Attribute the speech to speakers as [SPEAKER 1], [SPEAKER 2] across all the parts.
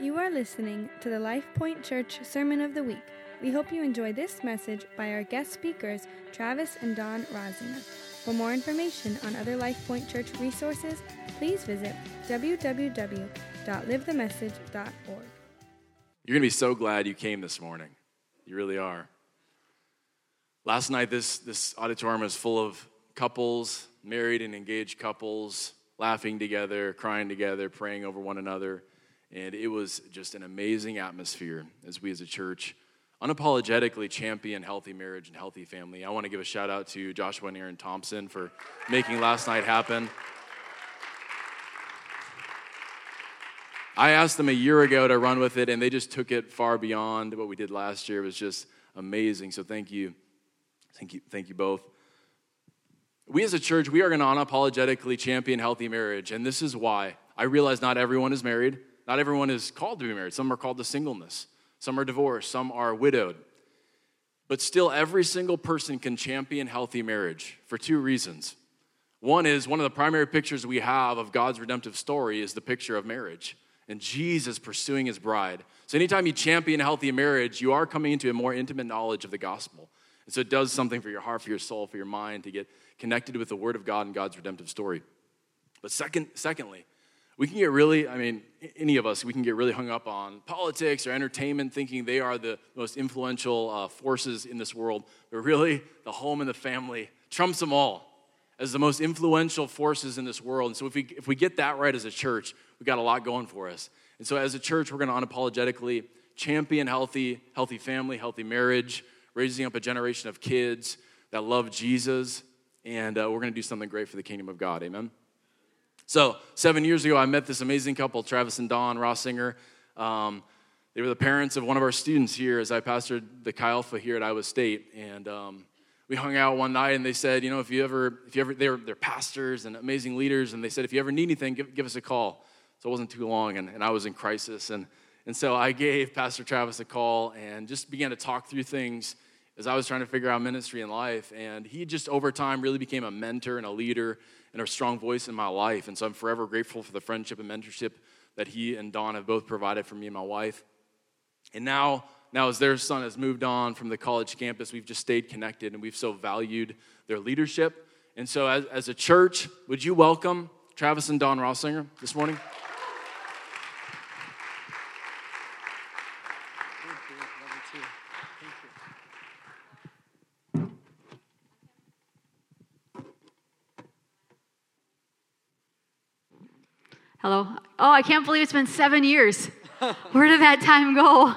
[SPEAKER 1] You are listening to the Life Point Church Sermon of the Week. We hope you enjoy this message by our guest speakers, Travis and Dawn Rosinger. For more information on other Life Point Church resources, please visit www.livethemessage.org.
[SPEAKER 2] You're going to be so glad you came this morning. You really are. Last night, this, this auditorium was full of couples, married and engaged couples, laughing together, crying together, praying over one another. And it was just an amazing atmosphere as we as a church unapologetically champion healthy marriage and healthy family. I want to give a shout out to Joshua and Aaron Thompson for making last night happen. I asked them a year ago to run with it, and they just took it far beyond what we did last year. It was just amazing. So thank you. Thank you, thank you both. We as a church, we are going to unapologetically champion healthy marriage, and this is why. I realize not everyone is married. Not everyone is called to be married. Some are called to singleness, some are divorced, some are widowed. But still, every single person can champion healthy marriage for two reasons. One is one of the primary pictures we have of God's redemptive story is the picture of marriage and Jesus pursuing his bride. So, anytime you champion healthy marriage, you are coming into a more intimate knowledge of the gospel. And so, it does something for your heart, for your soul, for your mind to get connected with the Word of God and God's redemptive story. But second, secondly, we can get really, I mean, any of us, we can get really hung up on politics or entertainment, thinking they are the most influential uh, forces in this world. But really, the home and the family trumps them all as the most influential forces in this world. And so, if we, if we get that right as a church, we've got a lot going for us. And so, as a church, we're going to unapologetically champion healthy, healthy family, healthy marriage, raising up a generation of kids that love Jesus. And uh, we're going to do something great for the kingdom of God. Amen. So, seven years ago, I met this amazing couple, Travis and Dawn Rossinger. Um, they were the parents of one of our students here as I pastored the Chi Alpha here at Iowa State. And um, we hung out one night and they said, you know, if you ever, if you ever, they're, they're pastors and amazing leaders. And they said, if you ever need anything, give, give us a call. So it wasn't too long and, and I was in crisis. And, and so I gave Pastor Travis a call and just began to talk through things as I was trying to figure out ministry in life. And he just over time really became a mentor and a leader and a strong voice in my life. And so I'm forever grateful for the friendship and mentorship that he and Dawn have both provided for me and my wife. And now, now as their son has moved on from the college campus, we've just stayed connected and we've so valued their leadership. And so, as, as a church, would you welcome Travis and Dawn Rossinger this morning?
[SPEAKER 3] Hello. Oh, I can't believe it's been seven years. Where did that time go?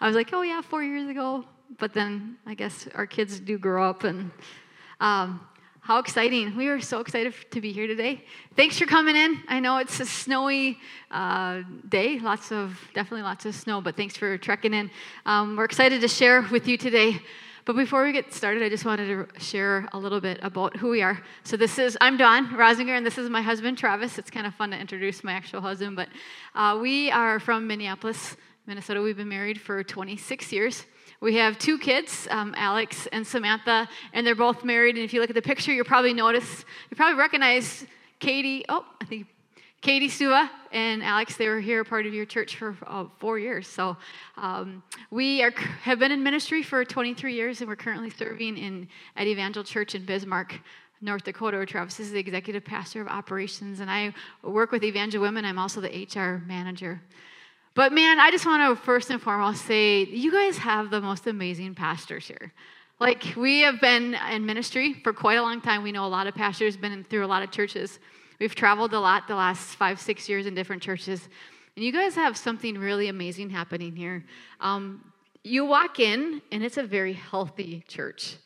[SPEAKER 3] I was like, oh, yeah, four years ago. But then I guess our kids do grow up. And um, how exciting. We are so excited to be here today. Thanks for coming in. I know it's a snowy uh, day, lots of, definitely lots of snow, but thanks for trekking in. Um, we're excited to share with you today but before we get started, I just wanted to share a little bit about who we are. So this is I'm Dawn Rosinger, and this is my husband Travis. It's kind of fun to introduce my actual husband, but uh, we are from Minneapolis, Minnesota. We've been married for 26 years. We have two kids, um, Alex and Samantha, and they're both married. And if you look at the picture, you'll probably notice, you probably recognize Katie. Oh, I think Katie Sua and Alex, they were here, part of your church for uh, four years. So um, we are, have been in ministry for 23 years, and we're currently serving in at Evangel Church in Bismarck, North Dakota. Travis is the executive pastor of operations, and I work with Evangel Women. I'm also the HR manager. But man, I just want to first and foremost say you guys have the most amazing pastors here. Like we have been in ministry for quite a long time. We know a lot of pastors, been through a lot of churches. We've traveled a lot the last five, six years in different churches. And you guys have something really amazing happening here. Um, you walk in, and it's a very healthy church.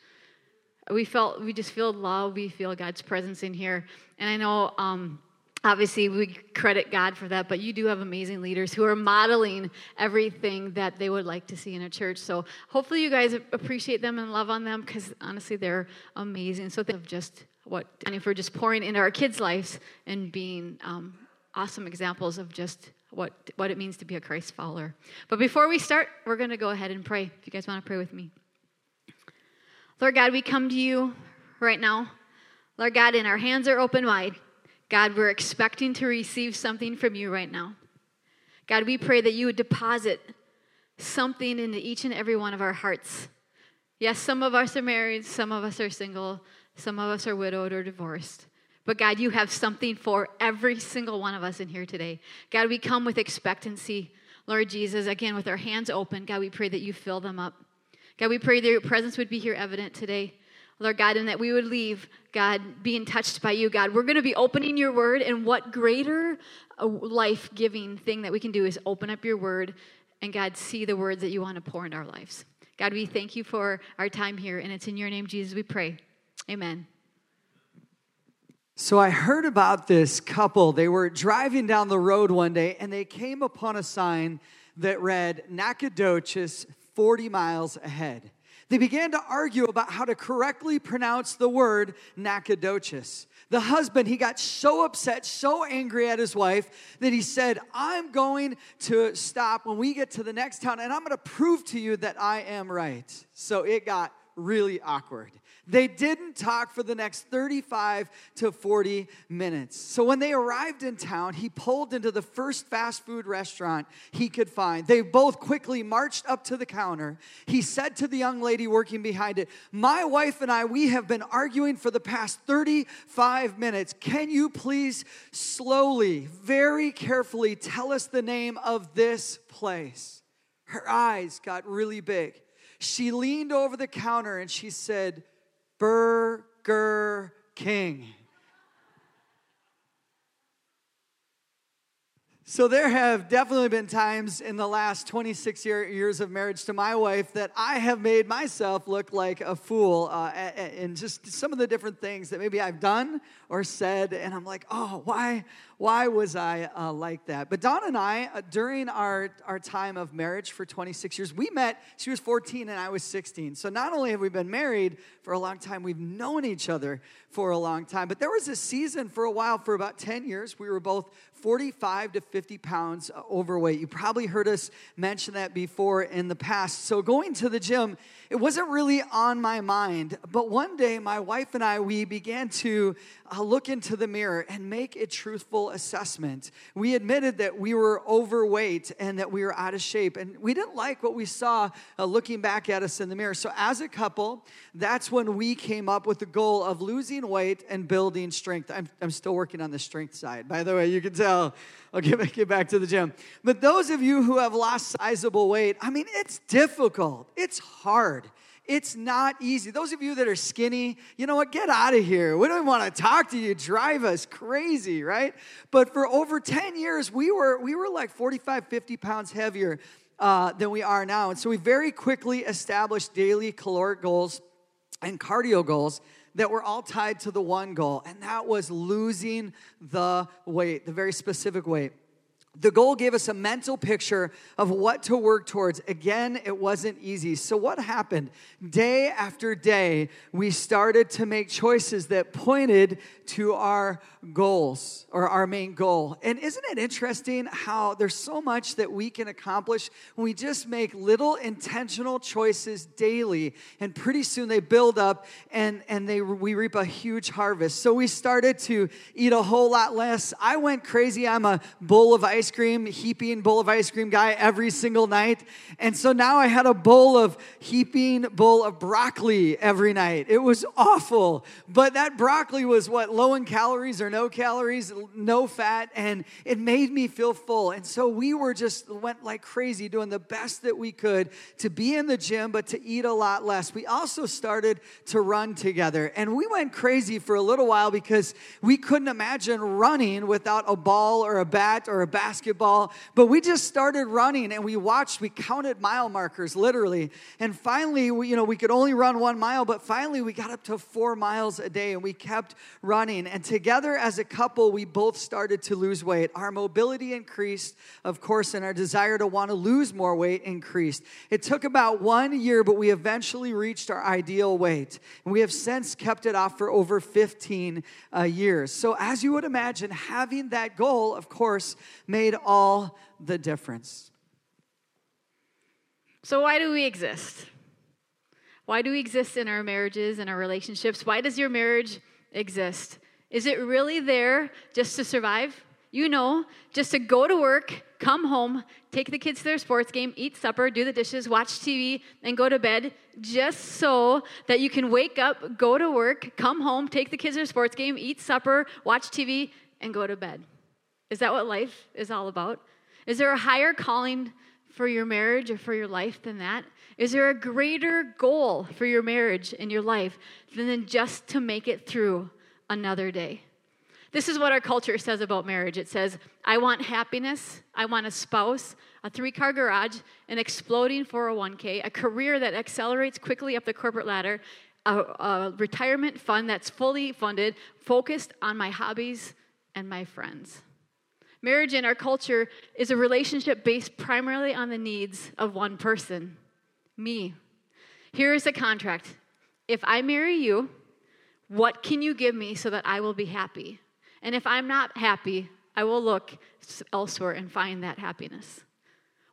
[SPEAKER 3] We felt we just feel love. We feel God's presence in here, and I know. Um, obviously, we credit God for that, but you do have amazing leaders who are modeling everything that they would like to see in a church. So, hopefully, you guys appreciate them and love on them because honestly, they're amazing. So, think of just what and if we're just pouring into our kids' lives and being um, awesome examples of just what what it means to be a Christ follower. But before we start, we're going to go ahead and pray. If you guys want to pray with me, Lord God, we come to you right now, Lord God, and our hands are open wide. God, we're expecting to receive something from you right now. God, we pray that you would deposit something into each and every one of our hearts. Yes, some of us are married, some of us are single, some of us are widowed or divorced. But God, you have something for every single one of us in here today. God, we come with expectancy. Lord Jesus, again, with our hands open, God, we pray that you fill them up. God, we pray that your presence would be here evident today. Lord God, and that we would leave, God, being touched by you, God. We're going to be opening your word, and what greater uh, life giving thing that we can do is open up your word and, God, see the words that you want to pour into our lives. God, we thank you for our time here, and it's in your name, Jesus, we pray. Amen.
[SPEAKER 4] So I heard about this couple. They were driving down the road one day and they came upon a sign that read Nacogdoches 40 miles ahead. They began to argue about how to correctly pronounce the word Nacogdoches. The husband, he got so upset, so angry at his wife that he said, I'm going to stop when we get to the next town and I'm going to prove to you that I am right. So it got really awkward. They didn't talk for the next 35 to 40 minutes. So when they arrived in town, he pulled into the first fast food restaurant he could find. They both quickly marched up to the counter. He said to the young lady working behind it, My wife and I, we have been arguing for the past 35 minutes. Can you please slowly, very carefully tell us the name of this place? Her eyes got really big. She leaned over the counter and she said, Burger King. So, there have definitely been times in the last 26 year, years of marriage to my wife that I have made myself look like a fool uh, in just some of the different things that maybe I've done or said. And I'm like, oh, why, why was I uh, like that? But Dawn and I, uh, during our, our time of marriage for 26 years, we met, she was 14 and I was 16. So not only have we been married for a long time, we've known each other for a long time. But there was a season for a while, for about 10 years, we were both 45 to 50 pounds uh, overweight. You probably heard us mention that before in the past. So going to the gym, it wasn't really on my mind. But one day, my wife and I, we began to uh, look into the mirror and make a truthful assessment. We admitted that we were overweight and that we were out of shape. And we didn't like what we saw uh, looking back at us in the mirror. So as a couple, that's when we came up with the goal of losing weight and building strength. I'm, I'm still working on the strength side. By the way, you can tell tell. I'll get, get back to the gym. But those of you who have lost sizable weight, I mean, it's difficult. It's hard. It's not easy. Those of you that are skinny, you know what? Get out of here. We don't want to talk to you. Drive us crazy, right? But for over 10 years, we were, we were like 45, 50 pounds heavier uh, than we are now. And so we very quickly established daily caloric goals and cardio goals that were all tied to the one goal, and that was losing the weight, the very specific weight. The goal gave us a mental picture of what to work towards. Again, it wasn't easy. So, what happened? Day after day, we started to make choices that pointed to our goals or our main goal. And isn't it interesting how there's so much that we can accomplish when we just make little intentional choices daily and pretty soon they build up and and they we reap a huge harvest. So we started to eat a whole lot less. I went crazy. I'm a bowl of ice cream, heaping bowl of ice cream guy every single night. And so now I had a bowl of heaping bowl of broccoli every night. It was awful. But that broccoli was what low in calories or no calories, no fat, and it made me feel full. And so we were just went like crazy doing the best that we could to be in the gym, but to eat a lot less. We also started to run together, and we went crazy for a little while because we couldn't imagine running without a ball or a bat or a basketball. But we just started running and we watched, we counted mile markers literally. And finally, we, you know, we could only run one mile, but finally we got up to four miles a day and we kept running. And together as a couple, we both started to lose weight. Our mobility increased, of course, and our desire to want to lose more weight increased. It took about one year, but we eventually reached our ideal weight. And we have since kept it off for over 15 uh, years. So, as you would imagine, having that goal, of course, made all the difference.
[SPEAKER 3] So, why do we exist? Why do we exist in our marriages and our relationships? Why does your marriage exist? Is it really there just to survive? You know, just to go to work, come home, take the kids to their sports game, eat supper, do the dishes, watch TV, and go to bed, just so that you can wake up, go to work, come home, take the kids to their sports game, eat supper, watch TV, and go to bed. Is that what life is all about? Is there a higher calling for your marriage or for your life than that? Is there a greater goal for your marriage and your life than just to make it through another day? This is what our culture says about marriage. It says, I want happiness, I want a spouse, a three car garage, an exploding 401k, a career that accelerates quickly up the corporate ladder, a, a retirement fund that's fully funded, focused on my hobbies and my friends. Marriage in our culture is a relationship based primarily on the needs of one person me. Here is a contract. If I marry you, what can you give me so that I will be happy? And if I'm not happy, I will look elsewhere and find that happiness.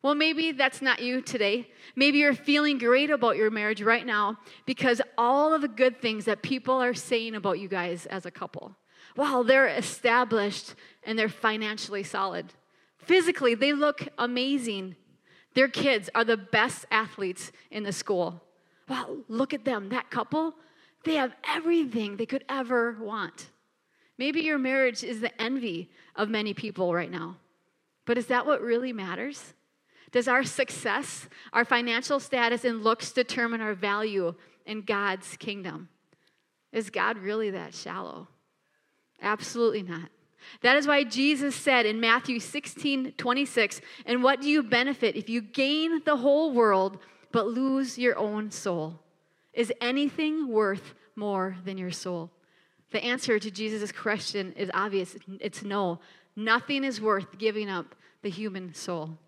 [SPEAKER 3] Well, maybe that's not you today. Maybe you're feeling great about your marriage right now because all of the good things that people are saying about you guys as a couple. Wow, they're established and they're financially solid. Physically, they look amazing. Their kids are the best athletes in the school. Wow, look at them. That couple, they have everything they could ever want. Maybe your marriage is the envy of many people right now. But is that what really matters? Does our success, our financial status, and looks determine our value in God's kingdom? Is God really that shallow? Absolutely not. That is why Jesus said in Matthew 16 26, And what do you benefit if you gain the whole world but lose your own soul? Is anything worth more than your soul? The answer to Jesus' question is obvious it's no. Nothing is worth giving up the human soul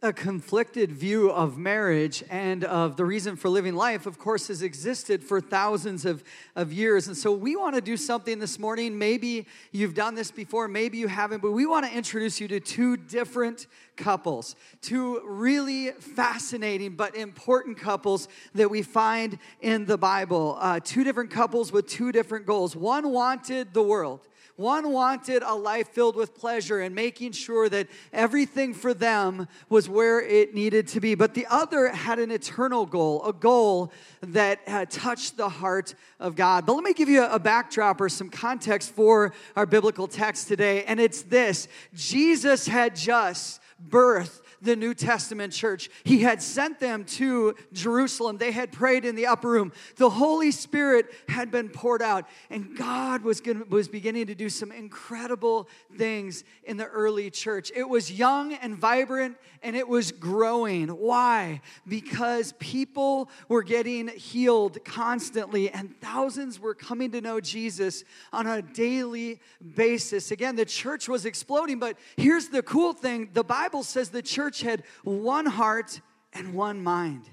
[SPEAKER 4] a conflicted view of marriage and of the reason for living life, of course, has existed for thousands of, of years. And so we want to do something this morning. Maybe you've done this before, maybe you haven't, but we want to introduce you to two different couples, two really fascinating but important couples that we find in the Bible. Uh, two different couples with two different goals. One wanted the world. One wanted a life filled with pleasure and making sure that everything for them was where it needed to be. But the other had an eternal goal, a goal that had touched the heart of God. But let me give you a backdrop or some context for our biblical text today. And it's this Jesus had just birthed the New Testament church. He had sent them to Jerusalem. They had prayed in the upper room. The Holy Spirit had been poured out, and God was, gonna, was beginning to do some incredible things in the early church. It was young and vibrant, and it was growing. Why? Because people were getting healed constantly, and thousands were coming to know Jesus on a daily basis. Again, the church was exploding, but here's the cool thing the Bible says the church church had one heart and one mind.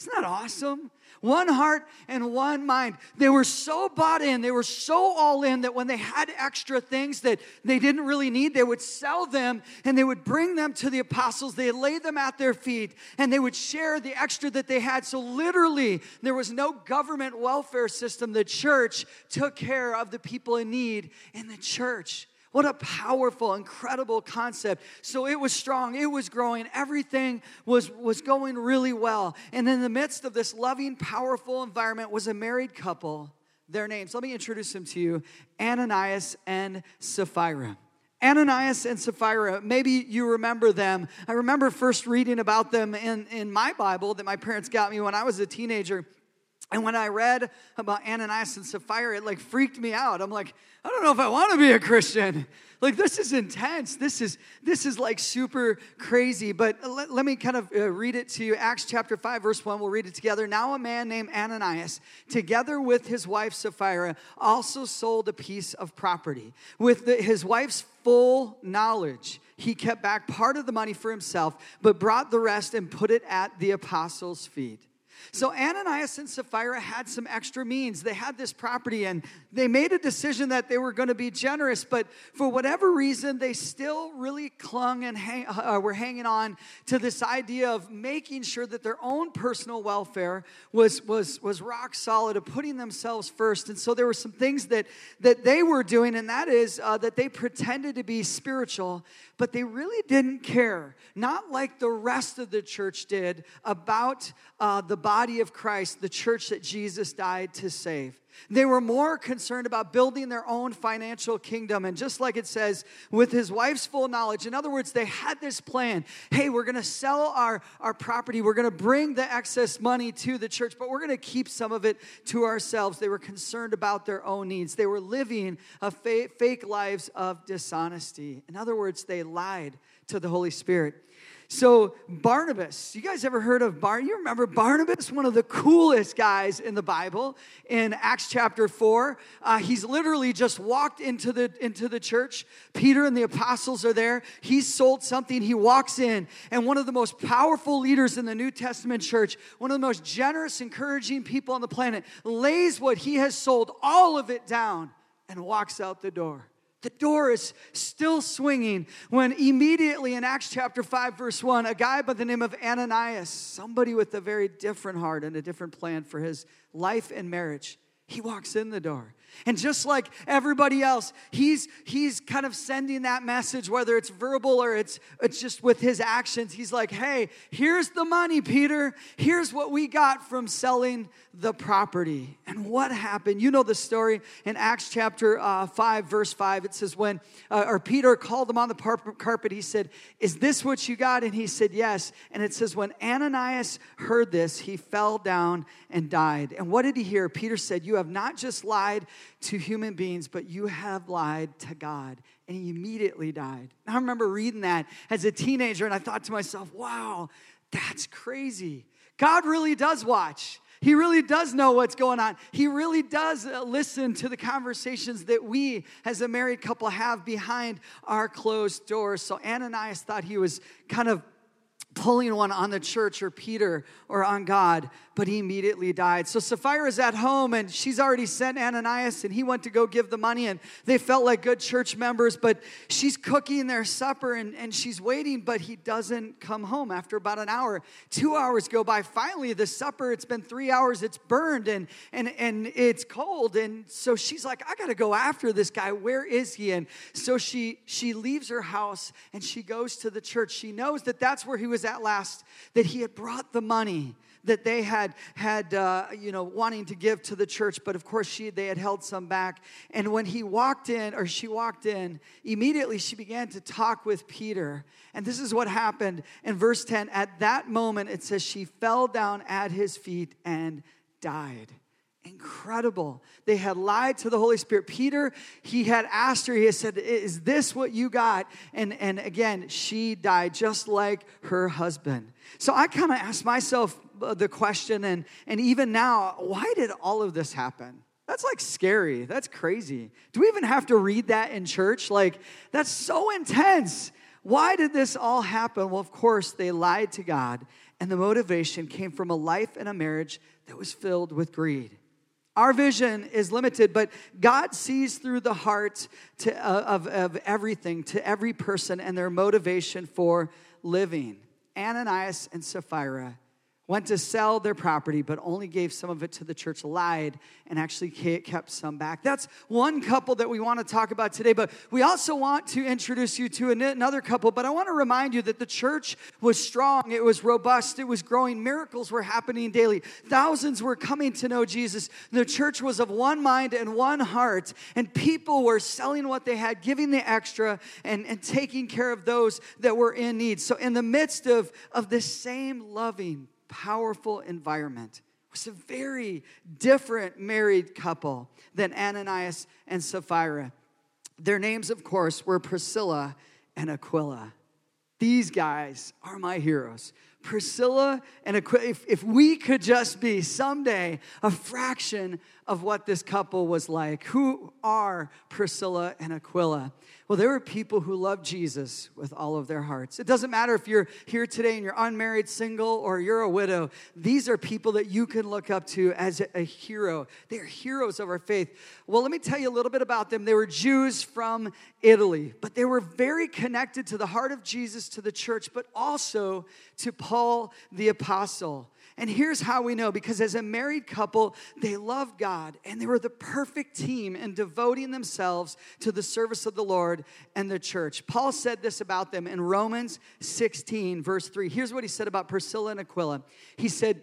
[SPEAKER 4] Isn't that awesome? One heart and one mind. They were so bought in, they were so all in that when they had extra things that they didn't really need, they would sell them and they would bring them to the apostles. They lay them at their feet and they would share the extra that they had. So, literally, there was no government welfare system. The church took care of the people in need in the church. What a powerful, incredible concept. So it was strong, it was growing, everything was, was going really well. And in the midst of this loving, powerful environment was a married couple. Their names, let me introduce them to you Ananias and Sapphira. Ananias and Sapphira, maybe you remember them. I remember first reading about them in, in my Bible that my parents got me when I was a teenager. And when I read about Ananias and Sapphira, it like freaked me out. I'm like, I don't know if I want to be a Christian. Like this is intense. This is this is like super crazy. But let, let me kind of uh, read it to you. Acts chapter 5 verse 1. We'll read it together. Now a man named Ananias, together with his wife Sapphira, also sold a piece of property. With the, his wife's full knowledge, he kept back part of the money for himself, but brought the rest and put it at the apostles' feet. So Ananias and Sapphira had some extra means. They had this property and they made a decision that they were going to be generous, but for whatever reason, they still really clung and hang, uh, were hanging on to this idea of making sure that their own personal welfare was, was, was rock solid, of putting themselves first. And so there were some things that, that they were doing, and that is uh, that they pretended to be spiritual, but they really didn't care, not like the rest of the church did, about uh, the body of Christ, the church that Jesus died to save. They were more concerned about building their own financial kingdom. And just like it says, with his wife's full knowledge, in other words, they had this plan hey, we're going to sell our, our property, we're going to bring the excess money to the church, but we're going to keep some of it to ourselves. They were concerned about their own needs. They were living a fa- fake lives of dishonesty. In other words, they lied to the Holy Spirit. So, Barnabas, you guys ever heard of Bar? You remember Barnabas, one of the coolest guys in the Bible in Acts chapter 4. Uh, he's literally just walked into the, into the church. Peter and the apostles are there. He's sold something. He walks in, and one of the most powerful leaders in the New Testament church, one of the most generous, encouraging people on the planet, lays what he has sold, all of it down, and walks out the door. The door is still swinging when immediately in Acts chapter 5, verse 1, a guy by the name of Ananias, somebody with a very different heart and a different plan for his life and marriage, he walks in the door. And just like everybody else, he's, he's kind of sending that message, whether it's verbal or it's, it's just with his actions. He's like, hey, here's the money, Peter. Here's what we got from selling the property. And what happened? You know the story in Acts chapter uh, 5, verse 5. It says, when, uh, or Peter called him on the carpet, he said, Is this what you got? And he said, Yes. And it says, when Ananias heard this, he fell down and died. And what did he hear? Peter said, You have not just lied to human beings, but you have lied to God. And he immediately died. I remember reading that as a teenager, and I thought to myself, wow, that's crazy. God really does watch. He really does know what's going on. He really does uh, listen to the conversations that we as a married couple have behind our closed doors. So Ananias thought he was kind of pulling one on the church or Peter or on God, but he immediately died. So Sapphira's at home and she's already sent Ananias and he went to go give the money and they felt like good church members, but she's cooking their supper and, and she's waiting, but he doesn't come home after about an hour. Two hours go by. Finally, the supper, it's been three hours, it's burned and and and it's cold. And so she's like, I gotta go after this guy. Where is he? And so she she leaves her house and she goes to the church. She knows that that's where he was at last, that he had brought the money that they had had uh, you know wanting to give to the church but of course she they had held some back. And when he walked in or she walked in immediately she began to talk with peter. And this is what happened in verse 10 at that moment it says she fell down at his feet and died incredible. They had lied to the Holy Spirit. Peter, he had asked her, he had said, Is this what you got? And, and again, she died just like her husband. So I kind of asked myself uh, the question, and, and even now, why did all of this happen? That's like scary. That's crazy. Do we even have to read that in church? Like, that's so intense. Why did this all happen? Well, of course, they lied to God, and the motivation came from a life and a marriage that was filled with greed. Our vision is limited, but God sees through the heart to, uh, of, of everything, to every person, and their motivation for living. Ananias and Sapphira went to sell their property, but only gave some of it to the church, lied, and actually kept some back. That's one couple that we want to talk about today, but we also want to introduce you to another couple. But I want to remind you that the church was strong, it was robust, it was growing, miracles were happening daily, thousands were coming to know Jesus. The church was of one mind and one heart, and people were selling what they had, giving the extra, and, and taking care of those that were in need. So, in the midst of, of this same loving, powerful environment. It was a very different married couple than Ananias and Sapphira. Their names, of course, were Priscilla and Aquila. These guys are my heroes. Priscilla and Aquila, if, if we could just be someday a fraction of what this couple was like, who are Priscilla and Aquila? Well, there were people who loved Jesus with all of their hearts. It doesn't matter if you're here today and you're unmarried, single, or you're a widow. These are people that you can look up to as a, hero. They are heroes of our faith. Well, let me tell you a little bit about them. They were Jews from Italy, but they were very connected to the heart of Jesus, to the church, but also to Paul the apostle. And here's how we know because as a married couple, they loved God and they were the perfect team in devoting themselves to the service of the Lord and the church. Paul said this about them in Romans 16, verse 3. Here's what he said about Priscilla and Aquila. He said,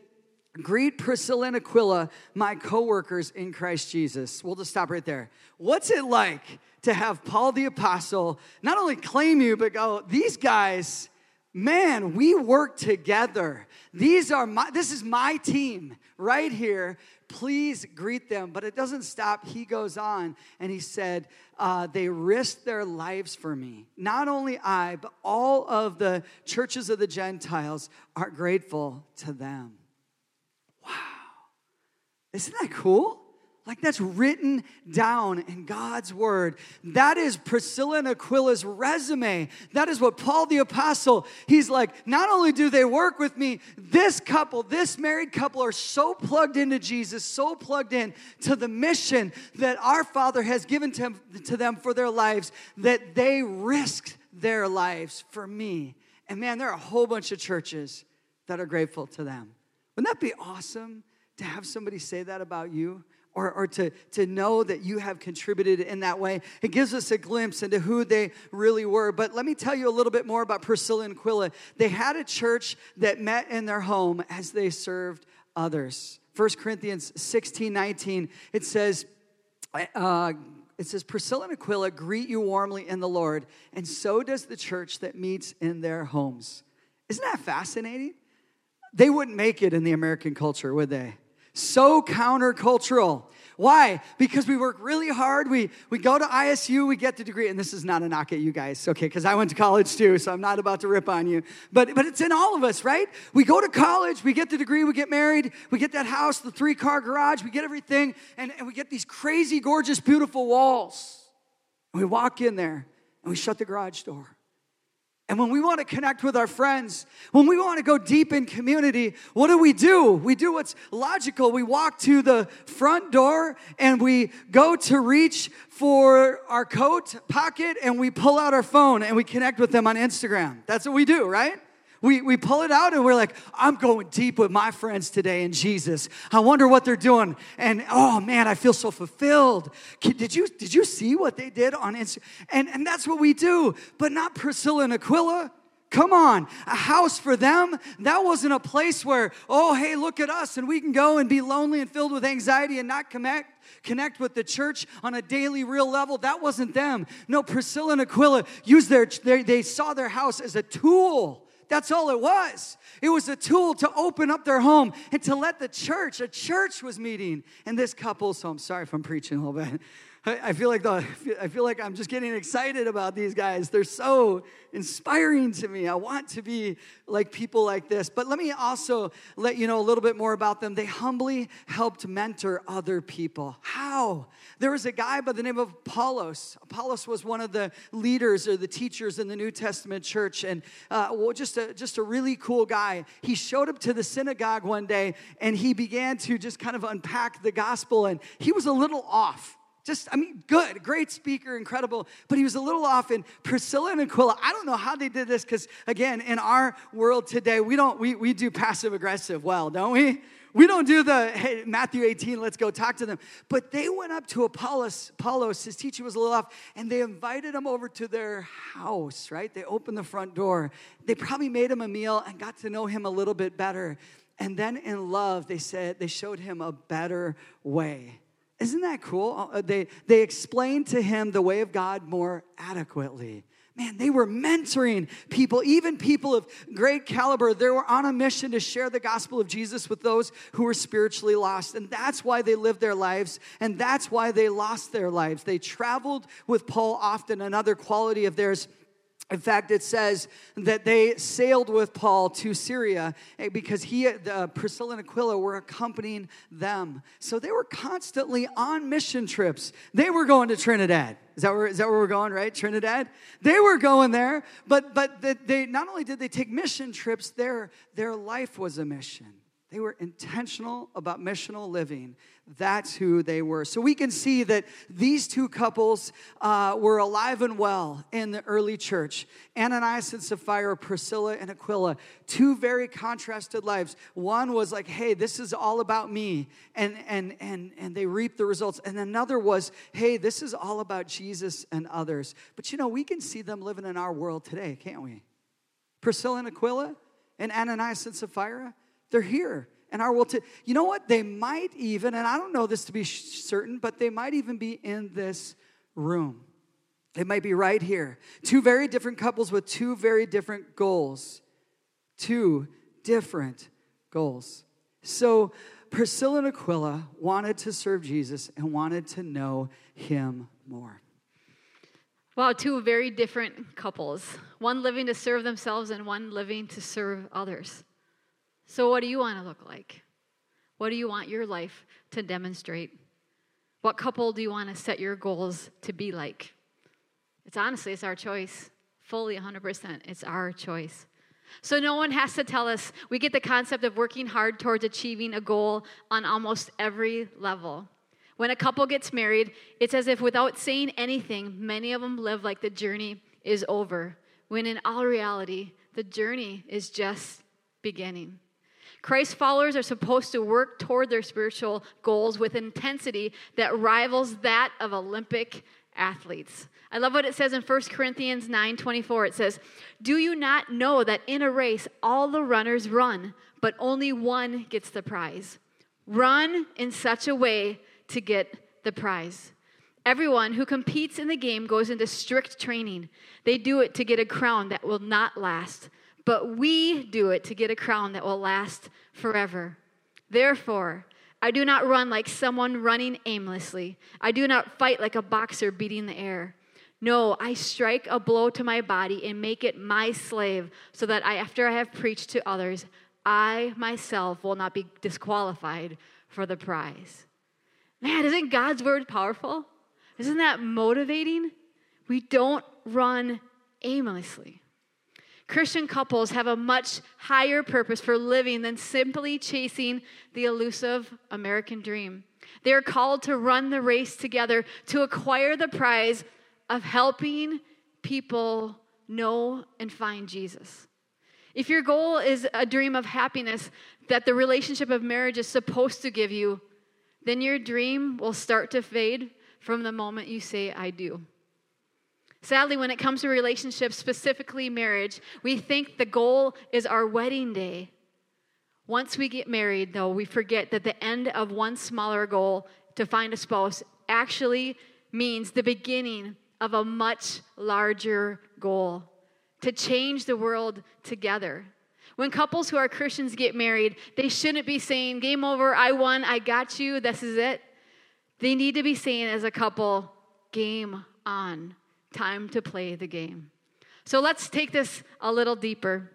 [SPEAKER 4] Greet Priscilla and Aquila, my co workers in Christ Jesus. We'll just stop right there. What's it like to have Paul the Apostle not only claim you, but go, these guys, man, we work together. These are my, this is my team right here. Please greet them. But it doesn't stop. He goes on and he said, uh, They risked their lives for me. Not only I, but all of the churches of the Gentiles are grateful to them. Wow. Isn't that cool? Like that's written down in God's word. That is Priscilla and Aquila's resume. That is what Paul the apostle, he's like, not only do they work with me, this couple, this married couple are so plugged into Jesus, so plugged in to the mission that our Father has given to, to them for their lives that they risked their lives for me. And man, there are a whole bunch of churches that are grateful to them. Wouldn't that be awesome to have somebody say that about you? Or, or to, to know that you have contributed in that way. It gives us a glimpse into who they really were. But let me tell you a little bit more about Priscilla and Aquila. They had a church that met in their home as they served others. 1 Corinthians 16 19, it says, uh, it says, Priscilla and Aquila greet you warmly in the Lord, and so does the church that meets in their homes. Isn't that fascinating? They wouldn't make it in the American culture, would they? So countercultural. Why? Because we work really hard. We, we go to ISU, we get the degree. And this is not a knock at you guys, okay? Because I went to college too, so I'm not about to rip on you. But, but it's in all of us, right? We go to college, we get the degree, we get married, we get that house, the three car garage, we get everything, and, and we get these crazy, gorgeous, beautiful walls. And we walk in there and we shut the garage door. And when we want to connect with our friends, when we want to go deep in community, what do we do? We do what's logical. We walk to the front door and we go to reach for our coat pocket and we pull out our phone and we connect with them on Instagram. That's what we do, right? We, we pull it out and we're like, I'm going deep with my friends today in Jesus. I wonder what they're doing. And oh man, I feel so fulfilled. Did you, did you see what they did on Instagram? And, and that's what we do, but not Priscilla and Aquila. Come on, a house for them, that wasn't a place where, oh, hey, look at us, and we can go and be lonely and filled with anxiety and not connect, connect with the church on a daily, real level. That wasn't them. No, Priscilla and Aquila used their, they, they saw their house as a tool that's all it was. It was a tool to open up their home and to let the church, a church was meeting. And this couple, so I'm sorry if I'm preaching a little bit. I feel like the, I feel like I'm just getting excited about these guys. They're so inspiring to me. I want to be like people like this. But let me also let you know a little bit more about them. They humbly helped mentor other people. How? There was a guy by the name of Apollos. Apollos was one of the leaders or the teachers in the New Testament church, and uh, well, just a just a really cool guy. He showed up to the synagogue one day, and he began to just kind of unpack the gospel, and he was a little off just, I mean, good, great speaker, incredible, but he was a little off. And Priscilla and Aquila, I don't know how they did this because, again, in our world today, we don't, we, we do passive aggressive well, don't we? We don't do the, hey, Matthew 18, let's go talk to them. But they went up to Apollos, Apollos, his teacher was a little off, and they invited him over to their house, right? They opened the front door. They probably made him a meal and got to know him a little bit better. And then in love, they said, they showed him a better way. Isn't that cool? Uh, they, they explained to him the way of God more adequately. Man, they were mentoring people, even people of great caliber. They were on a mission to share the gospel of Jesus with those who were spiritually lost. And that's why they lived their lives, and that's why they lost their lives. They traveled with Paul often. Another quality of theirs In fact, it says that they sailed with Paul to Syria eh, because he, uh, Priscilla and Aquila were accompanying them. So they were constantly on mission trips. They were going to Trinidad. Is that where, is that where we're going, right? Trinidad? They were going there, but, but they, not only did they take mission trips, their, their life was a mission. They were intentional about missional living. That's who they were. So we can see that these two couples uh, were alive and well in the early church. Ananias and Sapphira, Priscilla and Aquila, two very contrasted lives. One was like, hey, this is all about me, and, and, and, and they reaped the results. And another was, hey, this is all about Jesus and others. But you know, we can see them living in our world today, can't we? Priscilla and Aquila and Ananias and Sapphira they're here and our world. To, you know what? They might even, and I don't know this to be certain, but they might even be in this room. They might be right here. Two very different couples with two very different goals. Two different goals. So Priscilla and Aquila wanted to serve Jesus and wanted to know him more.
[SPEAKER 3] Wow, two very different couples. One living to serve themselves and one living to serve others. So, what do you want to look like? What do you want your life to demonstrate? What couple do you want to set your goals to be like? It's honestly, it's our choice. Fully 100%. It's our choice. So no one has to tell us. We get the concept of working hard towards achieving a goal on almost every level. When a couple gets married, it's as if without saying anything, many of them live like the journey is over, when in all reality, the journey is just beginning. Christ followers are supposed to work toward their spiritual goals with intensity that rivals that of Olympic athletes. I love what it says in 1 Corinthians 9 24. It says, Do you not know that in a race all the runners run, but only one gets the prize? Run in such a way to get the prize. Everyone who competes in the game goes into strict training. They do it to get a crown that will not last but we do it to get a crown that will last forever. Therefore, I do not run like someone running aimlessly. I do not fight like a boxer beating the air. No, I strike a blow to my body and make it my slave, so that I, after I have preached to others, I myself will not be disqualified for the prize. Man, isn't God's word powerful? Isn't that motivating? We don't run aimlessly. Christian couples have a much higher purpose for living than simply chasing the elusive American dream. They are called to run the race together to acquire the prize of helping people know and find Jesus. If your goal is a dream of happiness that the relationship of marriage is supposed to give you, then your dream will start to fade from the moment you say, I do. Sadly, when it comes to relationships, specifically marriage, we think the goal is our wedding day. Once we get married, though, we forget that the end of one smaller goal to find a spouse actually means the beginning of a much larger goal to change the world together. When couples who are Christians get married, they shouldn't be saying, Game over, I won, I got you, this is it. They need to be saying as a couple, Game on time to play the game. So let's take this a little deeper.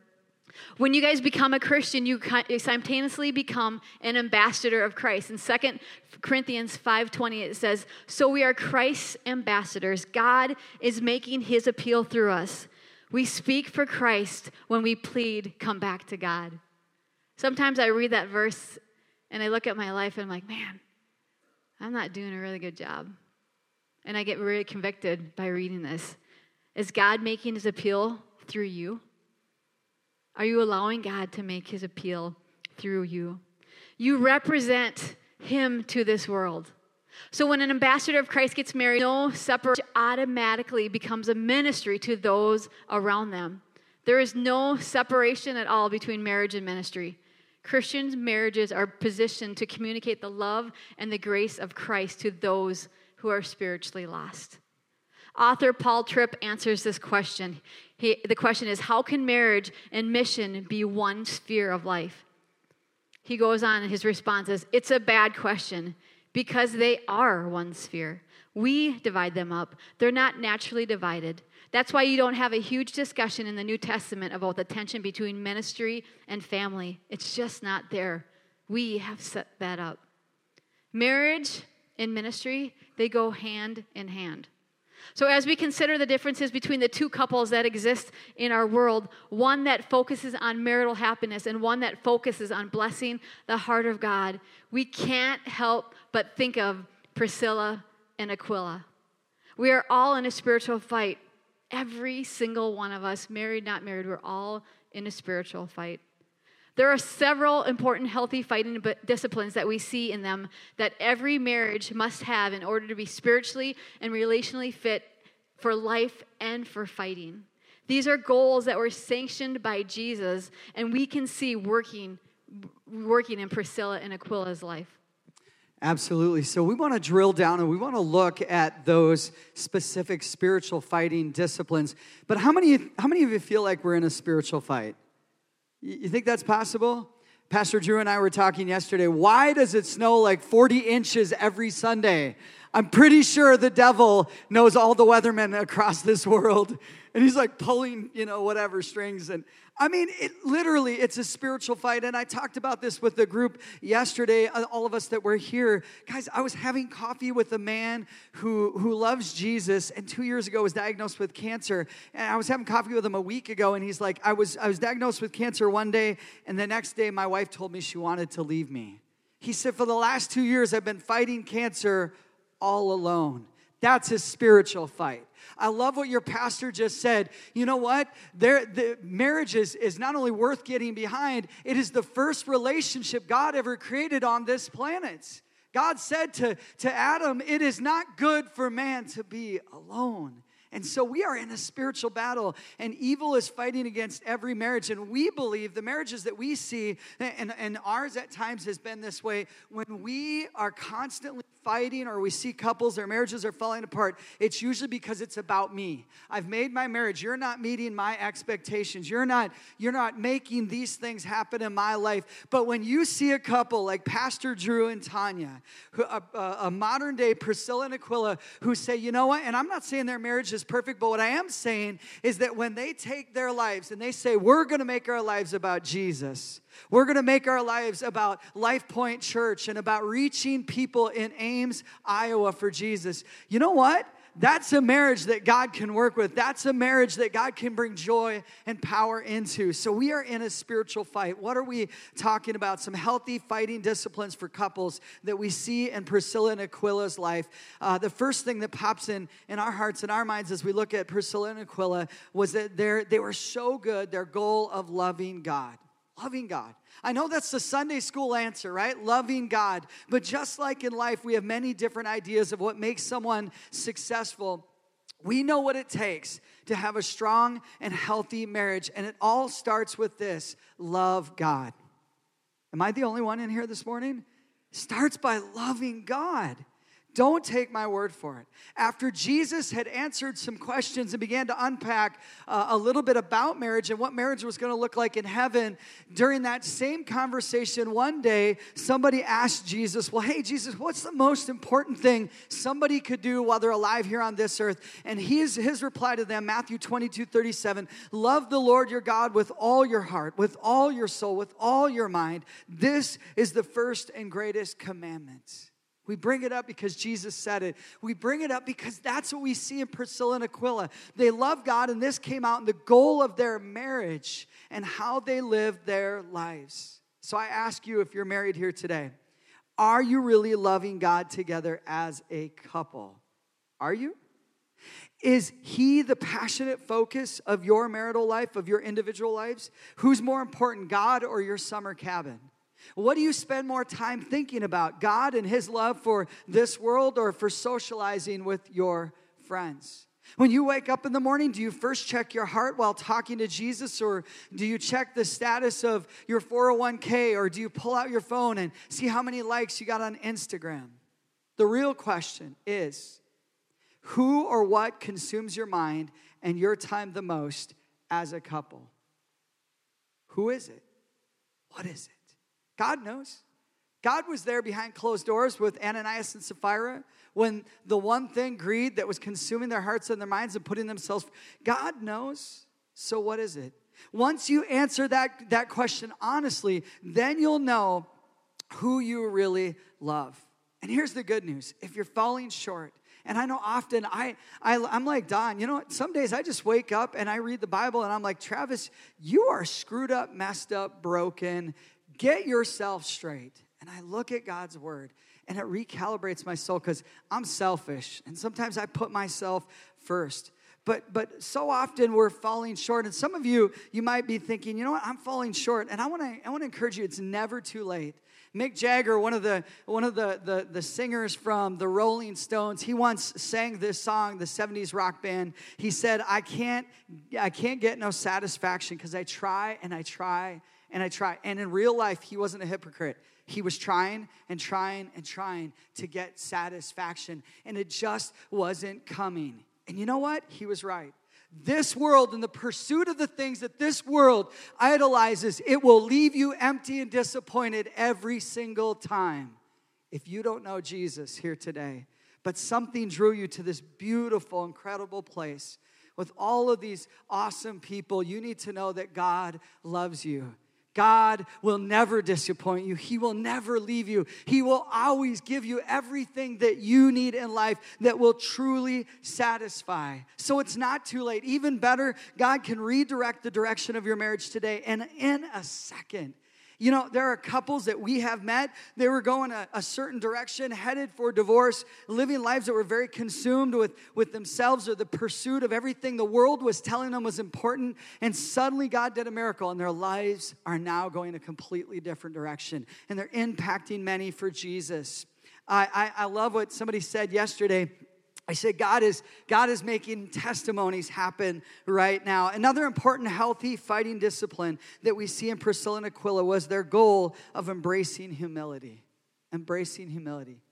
[SPEAKER 3] When you guys become a Christian, you simultaneously become an ambassador of Christ. In 2 Corinthians 5:20 it says, "So we are Christ's ambassadors. God is making his appeal through us. We speak for Christ when we plead, come back to God." Sometimes I read that verse and I look at my life and I'm like, "Man, I'm not doing a really good job." And I get really convicted by reading this. Is God making his appeal through you? Are you allowing God to make his appeal through you? You represent him to this world. So when an ambassador of Christ gets married, no separation automatically becomes a ministry to those around them. There is no separation at all between marriage and ministry. Christians' marriages are positioned to communicate the love and the grace of Christ to those who are spiritually lost. Author Paul Tripp answers this question. He, the question is How can marriage and mission be one sphere of life? He goes on, and his response is It's a bad question because they are one sphere. We divide them up, they're not naturally divided. That's why you don't have a huge discussion in the New Testament about the tension between ministry and family. It's just not there. We have set that up. Marriage and ministry, they go hand in hand. So, as we consider the differences between the two couples that exist in our world, one that focuses on marital happiness and one that focuses on blessing the heart of God, we can't help but think of Priscilla and Aquila. We are all in a spiritual fight. Every single one of us, married, not married, we're all in a spiritual fight. There are several important healthy fighting disciplines that we see in them that every marriage must have in order to be spiritually and relationally fit for life and for fighting. These are goals that were sanctioned by Jesus, and we can see working, working in Priscilla and Aquila's life.
[SPEAKER 4] Absolutely. So we want to drill down and we want to look at those specific spiritual fighting disciplines. But how many, how many of you feel like we're in a spiritual fight? You think that's possible? Pastor Drew and I were talking yesterday. Why does it snow like 40 inches every Sunday? I'm pretty sure the devil knows all the weathermen across this world. And he's like pulling, you know, whatever strings. And I mean, it literally, it's a spiritual fight. And I talked about this with the group yesterday, uh, all of us that were here. Guys, I was having coffee with a man who, who loves Jesus and two years ago was diagnosed with cancer. And I was having coffee with him a week ago, and he's like, I was, I was diagnosed with cancer one day, and the next day my wife told me she wanted to leave me. He said, For the last two years, I've been fighting cancer all alone. That's a spiritual fight. I love what your pastor just said. You know what? There, the marriage is, is not only worth getting behind, it is the first relationship God ever created on this planet. God said to, to Adam, It is not good for man to be alone. And so we are in a spiritual battle, and evil is fighting against every marriage. And we believe the marriages that we see, and, and ours at times has been this way, when we are constantly fighting or we see couples, their marriages are falling apart, it's usually because it's about me. I've made my marriage. You're not meeting my expectations. You're not, you're not making these things happen in my life. But when you see a couple like Pastor Drew and Tanya, who, a, a modern day Priscilla and Aquila, who say, you know what, and I'm not saying their marriage is perfect, but what I am saying is that when they take their lives and they say, we're going to make our lives about Jesus, we're going to make our lives about Life Point Church and about reaching people in Ames, Iowa for Jesus. You know what? That's a marriage that God can work with. That's a marriage that God can bring joy and power into. So we are in a spiritual fight. What are we talking about? Some healthy fighting disciplines for couples that we see in Priscilla and Aquila's life. Uh, the first thing that pops in in our hearts and our minds as we look at Priscilla and Aquila was that they were so good, their goal of loving God. Loving God. I know that's the Sunday school answer, right? Loving God. But just like in life, we have many different ideas of what makes someone successful. We know what it takes to have a strong and healthy marriage, and it all starts with this love God. Am I the only one in here this morning? Starts by loving God. Don't take my word for it. After Jesus had answered some questions and began to unpack uh, a little bit about marriage and what marriage was going to look like in heaven, during that same conversation, one day somebody asked Jesus, Well, hey, Jesus, what's the most important thing somebody could do while they're alive here on this earth? And his, his reply to them, Matthew 22 37, love the Lord your God with all your heart, with all your soul, with all your mind. This is the first and greatest commandment. We bring it up because Jesus said it. We bring it up because that's what we see in Priscilla and Aquila. They love God, and this came out in the goal of their marriage and how they lived their lives. So I ask you if you're married here today, are you really loving God together as a couple? Are you? Is He the passionate focus of your marital life, of your individual lives? Who's more important, God or your summer cabin? What do you spend more time thinking about? God and His love for this world or for socializing with your friends? When you wake up in the morning, do you first check your heart while talking to Jesus, or do you check the status of your 401k, or do you pull out your phone and see how many likes you got on Instagram? The real question is who or what consumes your mind and your time the most as a couple? Who is it? What is it? God knows. God was there behind closed doors with Ananias and Sapphira when the one thing, greed, that was consuming their hearts and their minds and putting themselves, God knows. So what is it? Once you answer that, that question honestly, then you'll know who you really love. And here's the good news if you're falling short, and I know often I, I I'm like Dawn, you know what? Some days I just wake up and I read the Bible and I'm like, Travis, you are screwed up, messed up, broken. Get yourself straight. And I look at God's word and it recalibrates my soul because I'm selfish. And sometimes I put myself first. But, but so often we're falling short. And some of you, you might be thinking, you know what, I'm falling short. And I want to I wanna encourage you, it's never too late. Mick Jagger, one of the one of the, the, the singers from the Rolling Stones, he once sang this song, the 70s rock band. He said, I can't, I can't get no satisfaction because I try and I try and I try. And in real life, he wasn't a hypocrite. He was trying and trying and trying to get satisfaction, and it just wasn't coming. And you know what? He was right. This world and the pursuit of the things that this world idolizes, it will leave you empty and disappointed every single time if you don't know Jesus here today. But something drew you to this beautiful, incredible place with all of these awesome people. You need to know that God loves you. God will never disappoint you. He will never leave you. He will always give you everything that you need in life that will truly satisfy. So it's not too late. Even better, God can redirect the direction of your marriage today and in a second. You know, there are couples that we have met. They were going a, a, certain direction, headed for divorce, living lives that were very consumed with, with themselves or the pursuit of everything the world was telling them was important. And suddenly God did a miracle, and their lives are now going a completely different direction. And they're impacting many for Jesus. I, I, I love what somebody said yesterday I said, God is, God is making testimonies happen right now. Another important, healthy fighting discipline that we see in Priscilla and Aquila was their goal of embracing humility. Embracing humility.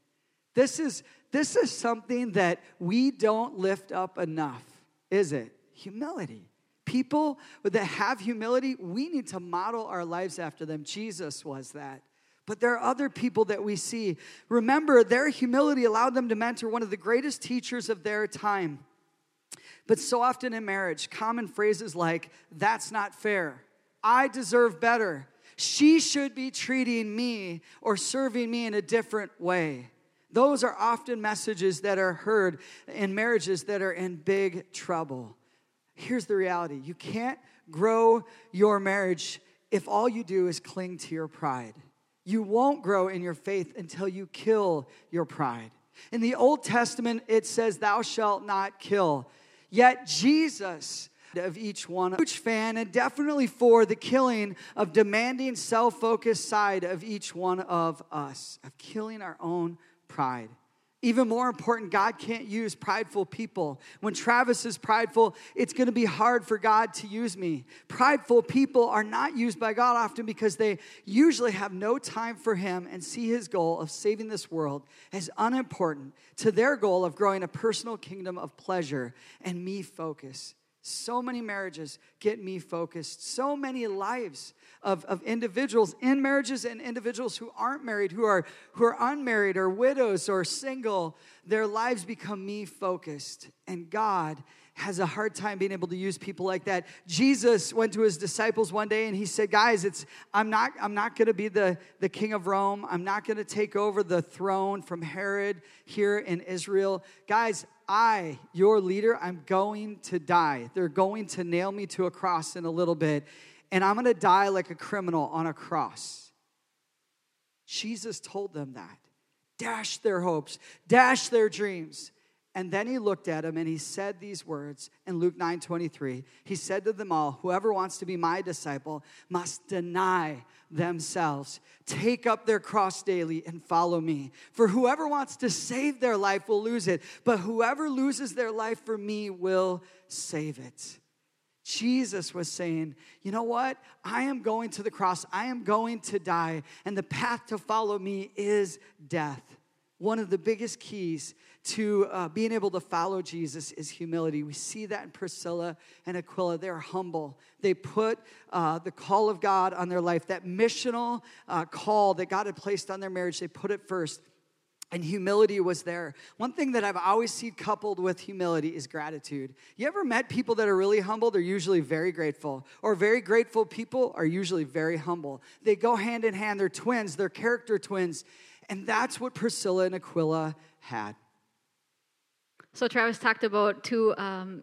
[SPEAKER 4] This is, this is something that we don't lift up enough, is it? Humility. People that have humility, we need to model our lives after them. Jesus was that. But there are other people that we see. Remember, their humility allowed them to mentor one of the greatest teachers of their time. But so often in marriage, common phrases like, that's not fair, I deserve better, she should be treating me or serving me in a different way. Those are often messages that are heard in marriages that are in big trouble. Here's the reality you can't grow your marriage if all you do is cling to your pride. You won't grow in your faith until you kill your pride. In the Old Testament, it says, Thou shalt not kill. Yet Jesus, of each one, huge fan, and definitely for the killing of demanding, self focused side of each one of us, of killing our own pride. Even more important, God can't use prideful people. When Travis is prideful, it's going to be hard for God to use me. Prideful people are not used by God often because they usually have no time for Him and see His goal of saving this world as unimportant to their goal of growing a personal kingdom of pleasure and me focus. So many marriages get me focused. So many lives of, of individuals in marriages and individuals who aren't married, who are, who are unmarried or widows or single, their lives become me focused. And God has a hard time being able to use people like that. Jesus went to his disciples one day and he said, Guys, it's I'm not I'm not gonna be the, the king of Rome. I'm not gonna take over the throne from Herod here in Israel. Guys, I, your leader, I'm going to die. They're going to nail me to a cross in a little bit and I'm gonna die like a criminal on a cross. Jesus told them that. Dash their hopes, dash their dreams. And then he looked at them and he said these words in Luke 9 23. He said to them all, Whoever wants to be my disciple must deny themselves, take up their cross daily, and follow me. For whoever wants to save their life will lose it, but whoever loses their life for me will save it. Jesus was saying, You know what? I am going to the cross. I am going to die. And the path to follow me is death. one of the biggest keys to uh, being able to follow Jesus is humility. We see that in Priscilla and Aquila. They're humble. They put uh, the call of God on their life, that missional uh, call that God had placed on their marriage, they put it first. And humility was there. One thing that I've always seen coupled with humility is gratitude. You ever met people that are really humble? They're usually very grateful. Or very grateful people are usually very humble. They go hand in hand. They're twins, they're character twins. And that's what Priscilla and Aquila had.
[SPEAKER 3] So Travis talked about two um,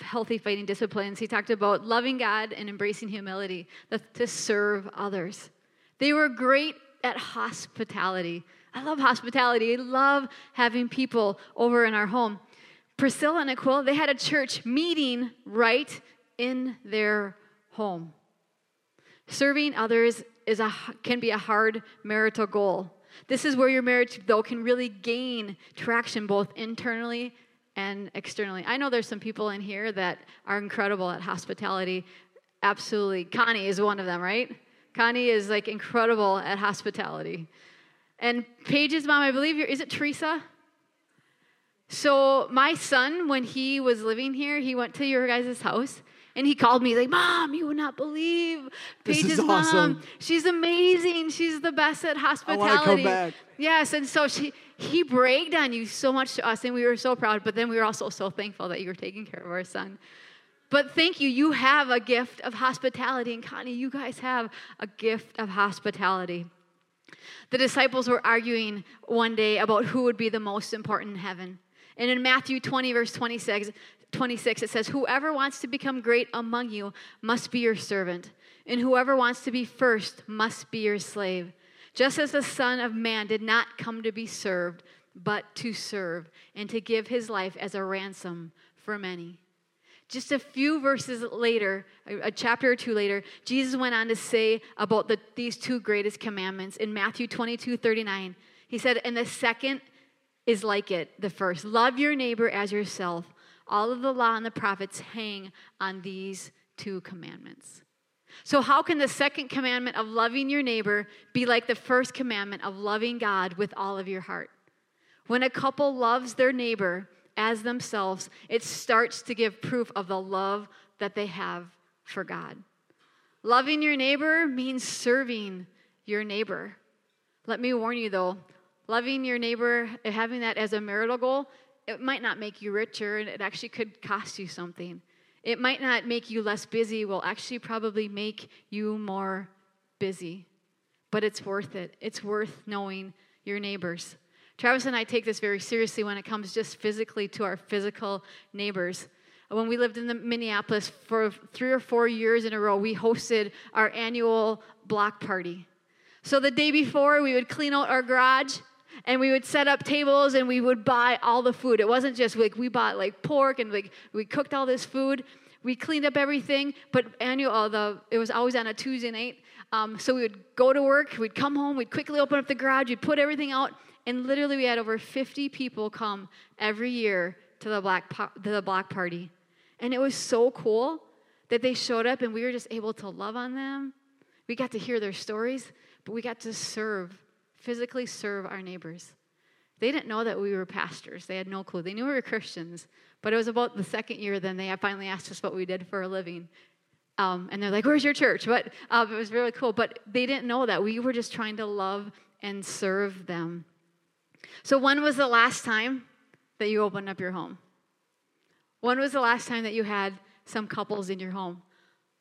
[SPEAKER 3] healthy fighting disciplines. He talked about loving God and embracing humility to serve others. They were great at hospitality. I love hospitality. I love having people over in our home. Priscilla and Aquila, they had a church meeting right in their home. Serving others is a, can be a hard marital goal. This is where your marriage, though, can really gain traction both internally and externally. I know there's some people in here that are incredible at hospitality. Absolutely. Connie is one of them, right? Connie is like incredible at hospitality. And Paige's mom, I believe, is it Teresa? So my son, when he was living here, he went to your guys' house and he called me, like, Mom, you would not believe Paige's awesome. mom. She's amazing. She's the best at hospitality. I
[SPEAKER 4] come back.
[SPEAKER 3] Yes, and so she he bragged on you so much to us, and we were so proud, but then we were also so thankful that you were taking care of our son. But thank you. You have a gift of hospitality. And Connie, you guys have a gift of hospitality. The disciples were arguing one day about who would be the most important in heaven. And in Matthew 20, verse 26, 26, it says, Whoever wants to become great among you must be your servant, and whoever wants to be first must be your slave. Just as the Son of Man did not come to be served, but to serve, and to give his life as a ransom for many. Just a few verses later, a chapter or two later, Jesus went on to say about the, these two greatest commandments in Matthew 22 39. He said, And the second is like it, the first love your neighbor as yourself. All of the law and the prophets hang on these two commandments. So, how can the second commandment of loving your neighbor be like the first commandment of loving God with all of your heart? When a couple loves their neighbor as themselves, it starts to give proof of the love that they have for God. Loving your neighbor means serving your neighbor. Let me warn you though, loving your neighbor, having that as a marital goal, it might not make you richer and it actually could cost you something. It might not make you less busy, will actually probably make you more busy. But it's worth it. It's worth knowing your neighbors. Travis and I take this very seriously when it comes just physically to our physical neighbors. When we lived in the Minneapolis for three or four years in a row, we hosted our annual block party. So the day before, we would clean out our garage and we would set up tables and we would buy all the food. It wasn't just like we bought like pork and like we cooked all this food. We cleaned up everything, but annual the it was always on a Tuesday night. Um, so we would go to work, we'd come home, we'd quickly open up the garage, we'd put everything out, and literally we had over 50 people come every year to the black to the block party, and it was so cool that they showed up and we were just able to love on them. We got to hear their stories, but we got to serve physically serve our neighbors. They didn't know that we were pastors. They had no clue. They knew we were Christians, but it was about the second year then they finally asked us what we did for a living. Um, and they're like, Where's your church? But um, it was really cool. But they didn't know that. We were just trying to love and serve them. So, when was the last time that you opened up your home? When was the last time that you had some couples in your home?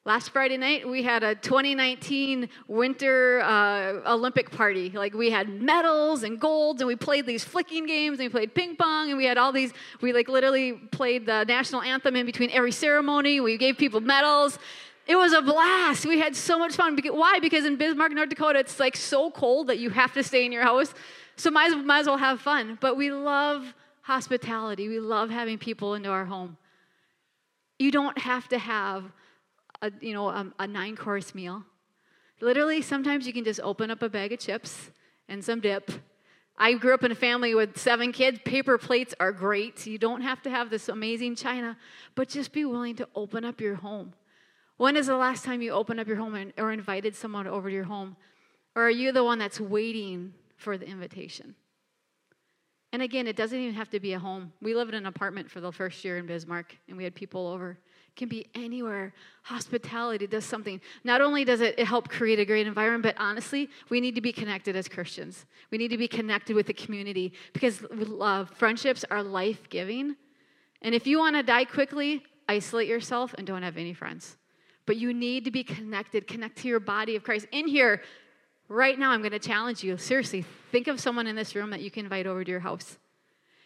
[SPEAKER 3] Last Friday night, we had a 2019 Winter uh, Olympic party. Like, we had medals and golds, and we played these flicking games, and we played ping pong, and we had all these. We, like, literally played the national anthem in between every ceremony. We gave people medals. It was a blast. We had so much fun. Why? Because in Bismarck, North Dakota, it's like so cold that you have to stay in your house. So, might, might as well have fun. But we love hospitality, we love having people into our home. You don't have to have a, you know, a, a nine course meal. Literally, sometimes you can just open up a bag of chips and some dip. I grew up in a family with seven kids. Paper plates are great. You don't have to have this amazing china, but just be willing to open up your home. When is the last time you opened up your home and, or invited someone over to your home? Or are you the one that's waiting for the invitation? And again, it doesn't even have to be a home. We lived in an apartment for the first year in Bismarck, and we had people over. It can be anywhere. Hospitality does something. Not only does it help create a great environment, but honestly, we need to be connected as Christians. We need to be connected with the community because uh, friendships are life giving. And if you want to die quickly, isolate yourself and don't have any friends. But you need to be connected, connect to your body of Christ. In here, right now, I'm going to challenge you. Seriously, think of someone in this room that you can invite over to your house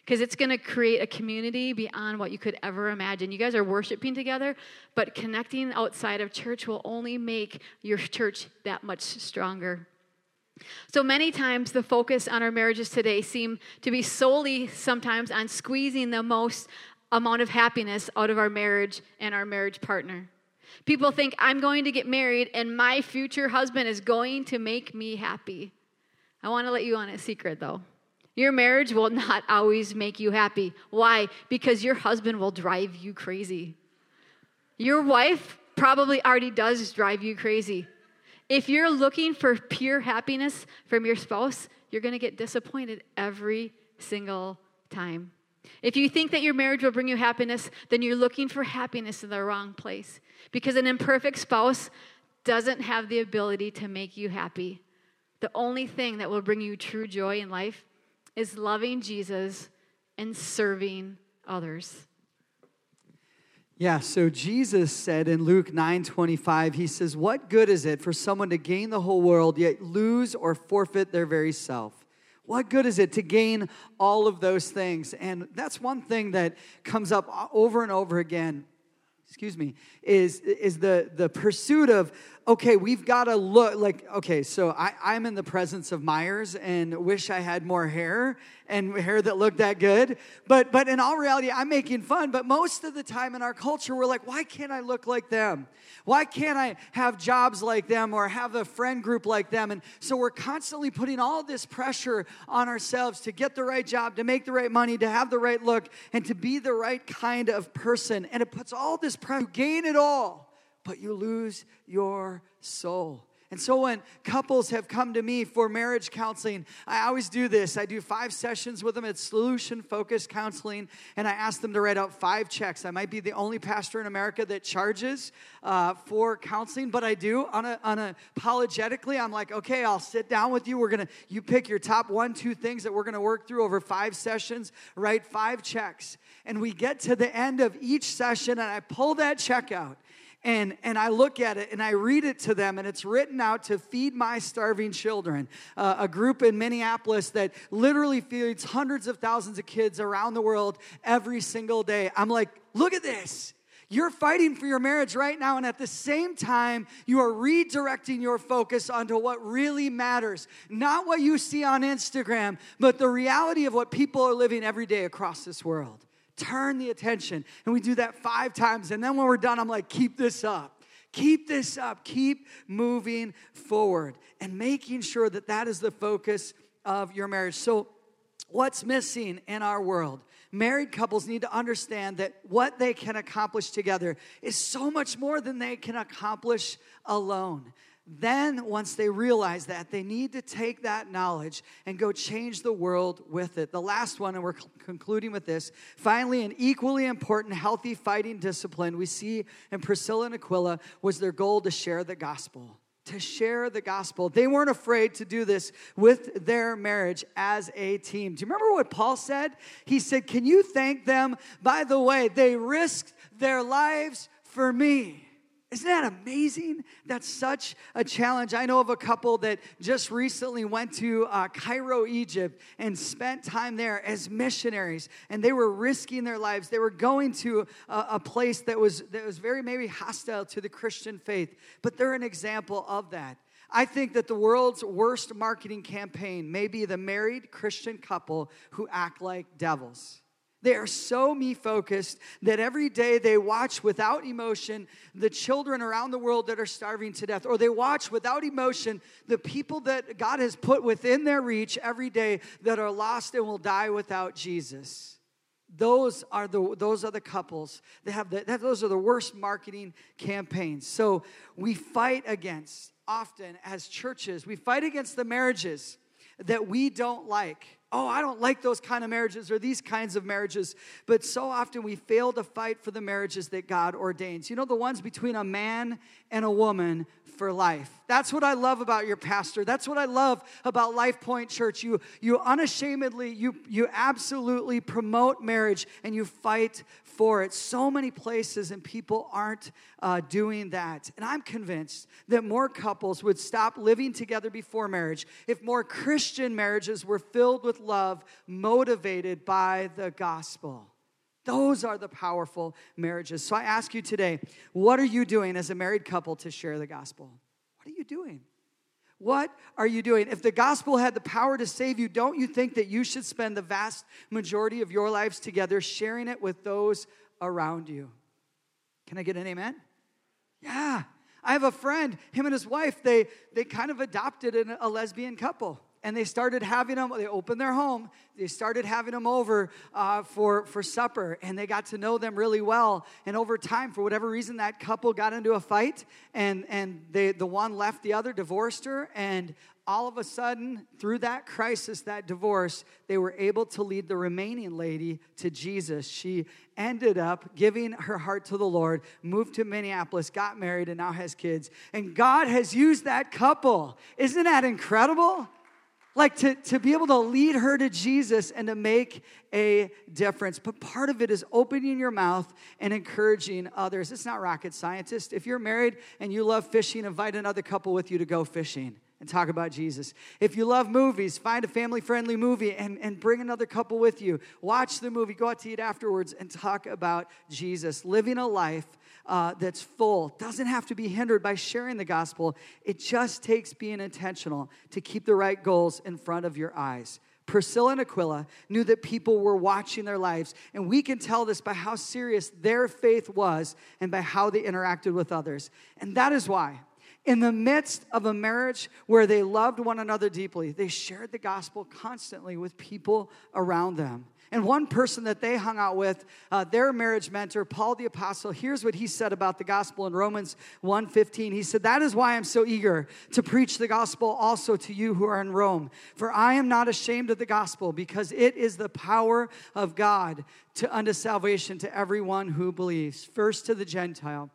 [SPEAKER 3] because it's going to create a community beyond what you could ever imagine. You guys are worshiping together, but connecting outside of church will only make your church that much stronger. So many times, the focus on our marriages today seem to be solely sometimes on squeezing the most amount of happiness out of our marriage and our marriage partner. People think I'm going to get married and my future husband is going to make me happy. I want to let you on a secret though. Your marriage will not always make you happy. Why? Because your husband will drive you crazy. Your wife probably already does drive you crazy. If you're looking for pure happiness from your spouse, you're going to get disappointed every single time. If you think that your marriage will bring you happiness, then you're looking for happiness in the wrong place. Because an imperfect spouse doesn't have the ability to make you happy. The only thing that will bring you true joy in life is loving Jesus and serving others.
[SPEAKER 4] Yeah, so Jesus said in Luke 9:25, he says, "What good is it for someone to gain the whole world yet lose or forfeit their very self?" What good is it to gain all of those things? And that's one thing that comes up over and over again excuse me, is, is the, the pursuit of, okay, we've got to look like, okay, so I, I'm in the presence of Myers and wish I had more hair and hair that looked that good. But, but in all reality, I'm making fun. But most of the time in our culture, we're like, why can't I look like them? Why can't I have jobs like them or have a friend group like them? And so we're constantly putting all this pressure on ourselves to get the right job, to make the right money, to have the right look, and to be the right kind of person. And it puts all this pressure. Gain it all, but you lose your soul. And so when couples have come to me for marriage counseling, I always do this. I do five sessions with them. It's solution focused counseling, and I ask them to write out five checks. I might be the only pastor in America that charges uh, for counseling, but I do on a, on a apologetically. I'm like, okay, I'll sit down with you. We're gonna you pick your top one, two things that we're gonna work through over five sessions. Write five checks, and we get to the end of each session, and I pull that check out and, and I look at it and I read it to them, and it's written out to feed my starving children, uh, a group in Minneapolis that literally feeds hundreds of thousands of kids around the world every single day. I'm like, look at this. You're fighting for your marriage right now, and at the same time, you are redirecting your focus onto what really matters. Not what you see on Instagram, but the reality of what people are living every day across this world turn the attention. And we do that five times. And then when we're done, I'm like, keep this up. Keep this up. Keep moving forward and making sure that that is the focus of your marriage. So, what's missing in our world? Married couples need to understand that what they can accomplish together is so much more than they can accomplish alone. Then, once they realize that, they need to take that knowledge and go change the world with it. The last one, and we're concluding with this finally, an equally important healthy fighting discipline we see in Priscilla and Aquila was their goal to share the gospel. To share the gospel. They weren't afraid to do this with their marriage as a team. Do you remember what Paul said? He said, Can you thank them? By the way, they risked their lives for me. Isn't that amazing? That's such a challenge. I know of a couple that just recently went to uh, Cairo, Egypt, and spent time there as missionaries. And they were risking their lives. They were going to a, a place that was, that was very maybe hostile to the Christian faith. But they're an example of that. I think that the world's worst marketing campaign may be the married Christian couple who act like devils. They are so me focused that every day they watch without emotion the children around the world that are starving to death, or they watch without emotion the people that God has put within their reach every day that are lost and will die without Jesus. Those are the those are the couples that have the, that, those are the worst marketing campaigns. So we fight against often as churches we fight against the marriages that we don't like oh, I don't like those kind of marriages or these kinds of marriages. But so often we fail to fight for the marriages that God ordains. You know, the ones between a man and a woman for life. That's what I love about your pastor. That's what I love about Life Point Church. You, you unashamedly, you, you absolutely promote marriage and you fight for it. So many places and people aren't uh, doing that. And I'm convinced that more couples would stop living together before marriage if more Christian marriages were filled with love, motivated by the gospel. Those are the powerful marriages. So I ask you today, what are you doing as a married couple to share the gospel? What are you doing? What are you doing? If the gospel had the power to save you, don't you think that you should spend the vast majority of your lives together sharing it with those around you? Can I get an amen? Yeah. I have a friend, him and his wife, they, they kind of adopted an, a lesbian couple and they started having them they opened their home they started having them over uh, for, for supper and they got to know them really well. And over time for whatever reason that couple got into a fight and, and they, the one left the other divorced her and all of a sudden through that crisis that divorce they were able to lead the remaining lady to jesus. She ended up giving her heart to the lord moved to minneapolis got married and now has kids. And god has used that couple. Isn't that incredible like to, to be able to lead her to Jesus and to make a difference. But part of it is opening your mouth and encouraging others. It's not rocket scientist. If you're married and you love fishing, invite another couple with you to go fishing and talk about Jesus. If you love movies, find a family friendly movie and, and bring another couple with you. Watch the movie, go out to eat afterwards, and talk about Jesus. Living a life uh, that's full doesn't have to be hindered by sharing the gospel. It just takes being intentional to keep the right goals in front of your eyes. Priscilla and Aquila knew that people were watching their lives, and we can tell this by how serious their faith was and by how they interacted with others. And that is why, in the midst of a marriage where they loved one another deeply, they shared the gospel constantly with people around them. And one person that they hung out with, uh, their marriage mentor, Paul the Apostle, here's what he said about the gospel in Romans 1:15. He said, "That is why I'm so eager to preach the gospel also to you who are in Rome. For I am not ashamed of the gospel, because it is the power of God to unto salvation to everyone who believes, first to the Gentile."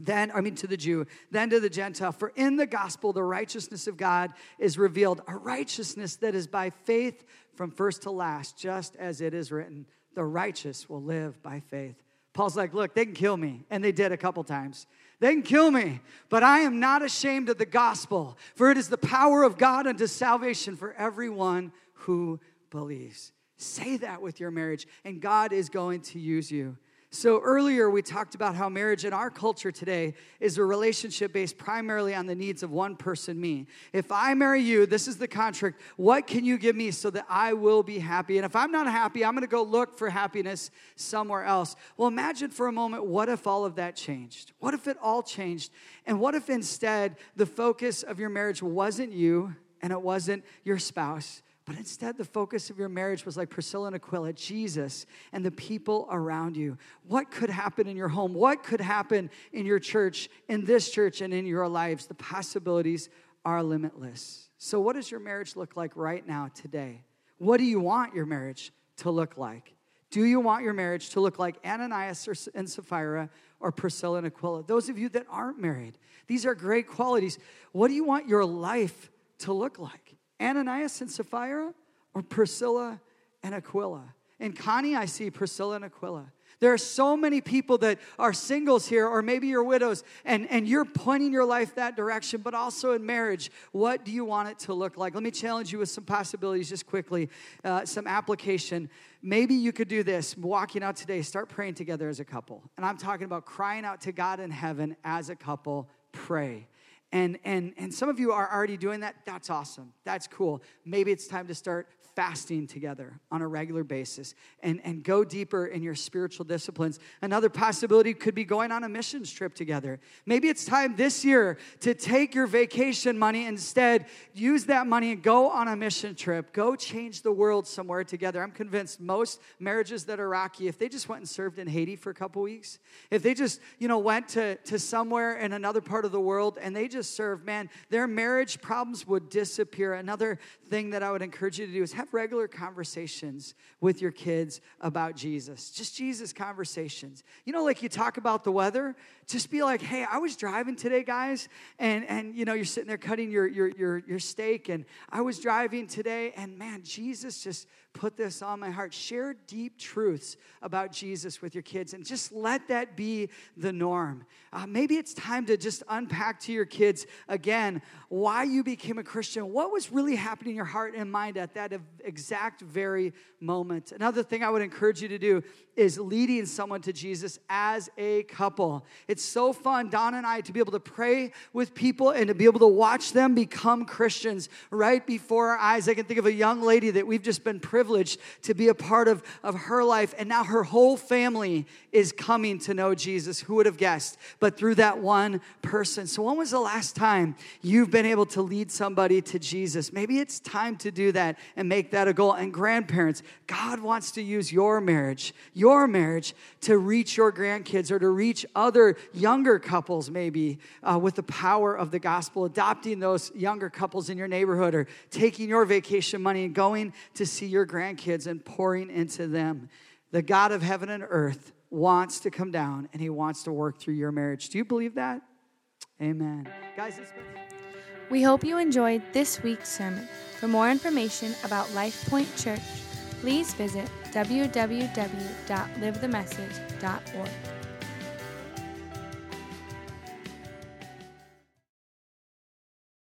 [SPEAKER 4] Then i mean to the jew then to the gentile for in the gospel the righteousness of god is revealed a righteousness that is by faith from first to last, just as it is written, the righteous will live by faith. Paul's like, look, they can kill me. And they did a couple times. They can kill me, but I am not ashamed of the gospel, for it is the power of God unto salvation for everyone who believes. Say that with your marriage, and God is going to use you. So, earlier we talked about how marriage in our culture today is a relationship based primarily on the needs of one person, me. If I marry you, this is the contract. What can you give me so that I will be happy? And if I'm not happy, I'm to go look for happiness somewhere else. Well, imagine for a moment what if all of that changed? What if it all changed? And what if instead the focus of your marriage wasn't you and it wasn't your spouse? But instead, the focus of your marriage was like Priscilla and Aquila, Jesus and the people around you. What could happen in your home? What could happen in your church, in this church, and in your lives? The possibilities are limitless. So, what does your marriage look like right now, today? What do you want your marriage to look like? Do you want your marriage to look like Ananias and Sapphira or Priscilla and Aquila? Those of you that aren't married, these are great qualities. What do you want your life to look like? Ananias and Sapphira or Priscilla and Aquila? In Connie, I see Priscilla and Aquila. There are so many people that are singles here, or maybe you're widows, and, and you're pointing your life that direction, but also in marriage, what do you want it to look like? Let me challenge you with some possibilities just quickly, uh, some application. Maybe you could do this walking out today, start praying together as a couple. And I'm talking about crying out to God in heaven as a couple, pray. And, and, and some of you are already doing that. That's awesome. That's cool. Maybe it's time to start fasting together on a regular basis and, and go deeper in your spiritual disciplines. Another possibility could be going on a missions trip together. Maybe it's time this year to take your vacation money instead, use that money and go on a mission trip. Go change the world somewhere together. I'm convinced most marriages that are rocky, if they just went and served in Haiti for a couple weeks, if they just, you know, went to, to somewhere in another part of the world and they just served, man, their marriage problems would disappear. Another thing that I would encourage you to do is have regular conversations with your kids about Jesus. Just Jesus conversations. You know, like you talk about the weather, just be like, hey, I was driving today, guys, and and you know, you're sitting there cutting your your your, your steak, and I was driving today, and man, Jesus just put this on my heart. Share deep truths about Jesus with your kids and just let that be the norm. Uh, maybe it's time to just unpack to your kids again why you became a Christian. What was really happening in your heart and mind at that exact very moment? Another thing I would encourage you to do is leading someone to Jesus as a couple. It's so fun, Dawn and I, to be able to pray with people and to be able to watch them become Christians right before our eyes. I can think of a young lady that we've just been privileged to be a part of, of her life, and now her whole family is coming to know Jesus. Who would have guessed? But through that one person. So, when was the last time you've been able to lead somebody to Jesus? Maybe it's time to do that and make that a goal. And grandparents, God wants to use your marriage, your marriage to reach your grandkids or to reach other younger couples, maybe uh, with the power of the gospel, adopting those younger couples in your neighborhood or taking your vacation money and going to see your grandkids and pouring into them. The God of heaven and earth wants to come down and he wants to work through your marriage. Do you believe that? Amen. Guys,
[SPEAKER 1] we hope you enjoyed this week's sermon. For more information about Life Point Church, please visit www.livethemessage.org.